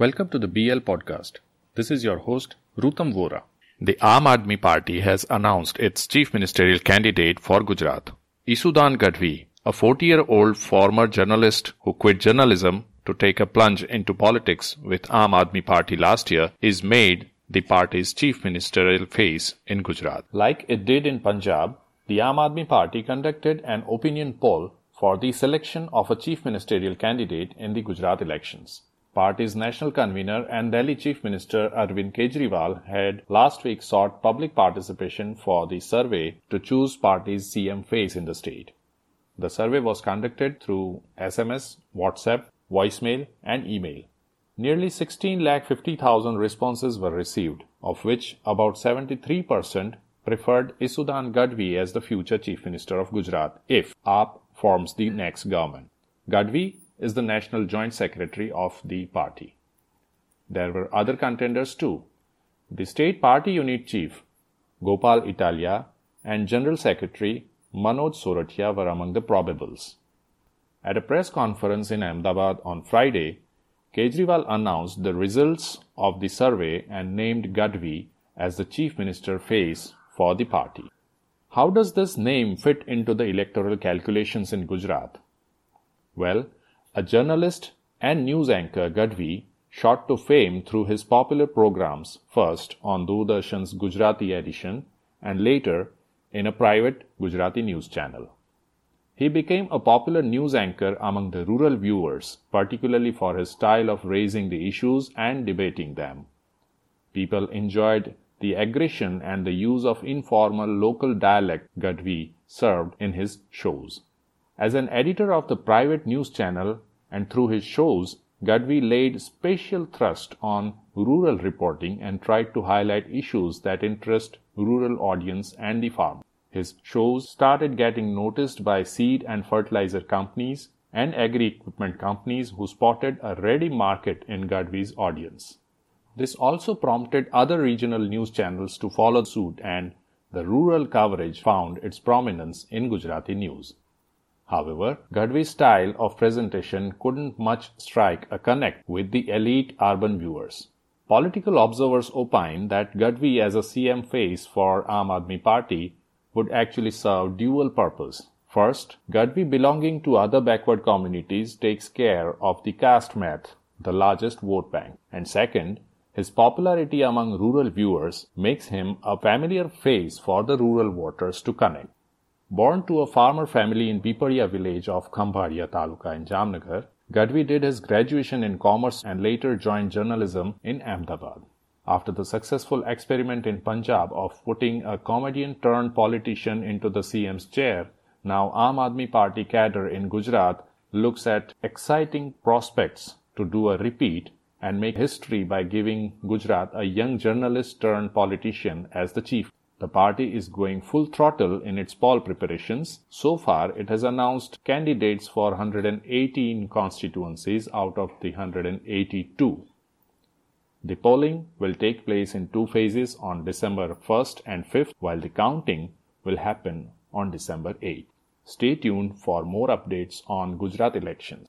Welcome to the BL podcast. This is your host, Rutam Vora. The Aam Aadmi Party has announced its chief ministerial candidate for Gujarat. Isudan Gadhvi, a 40 year old former journalist who quit journalism to take a plunge into politics with Aam Aadmi Party last year, is made the party's chief ministerial face in Gujarat. Like it did in Punjab, the Aam Aadmi Party conducted an opinion poll for the selection of a chief ministerial candidate in the Gujarat elections. Party's national convener and Delhi Chief Minister Arvind Kejriwal had last week sought public participation for the survey to choose party's CM face in the state. The survey was conducted through SMS, WhatsApp, voicemail, and email. Nearly 16 lakh 50,000 responses were received, of which about 73% preferred Isudan Gadhvi as the future Chief Minister of Gujarat if AAP forms the next government. Gadhvi is the National Joint Secretary of the party. There were other contenders too. The State Party Unit Chief, Gopal Italia, and General Secretary Manoj Soratia were among the probables. At a press conference in Ahmedabad on Friday, Kejriwal announced the results of the survey and named Gadhvi as the Chief Minister face for the party. How does this name fit into the electoral calculations in Gujarat? Well, a journalist and news anchor, Gadhvi shot to fame through his popular programs first on Doordarshan's Gujarati edition and later in a private Gujarati news channel. He became a popular news anchor among the rural viewers, particularly for his style of raising the issues and debating them. People enjoyed the aggression and the use of informal local dialect Gadhvi served in his shows. As an editor of the private news channel and through his shows, Gadhvi laid special thrust on rural reporting and tried to highlight issues that interest rural audience and the farm. His shows started getting noticed by seed and fertilizer companies and agri equipment companies who spotted a ready market in Gadhvi's audience. This also prompted other regional news channels to follow suit and the rural coverage found its prominence in Gujarati news. However, Gadhvi's style of presentation couldn't much strike a connect with the elite urban viewers. Political observers opine that Gadhvi as a CM face for Aam Aadmi Party would actually serve dual purpose. First, Gadhvi belonging to other backward communities takes care of the caste math, the largest vote bank. And second, his popularity among rural viewers makes him a familiar face for the rural voters to connect. Born to a farmer family in Piparia village of Khambhadia Taluka in Jamnagar, Gadhvi did his graduation in commerce and later joined journalism in Ahmedabad. After the successful experiment in Punjab of putting a comedian turned politician into the CM's chair, now Aam Aadmi Party cadre in Gujarat looks at exciting prospects to do a repeat and make history by giving Gujarat a young journalist turned politician as the chief. The party is going full throttle in its poll preparations. So far, it has announced candidates for 118 constituencies out of the 182. The polling will take place in two phases on December 1st and 5th, while the counting will happen on December 8th. Stay tuned for more updates on Gujarat elections.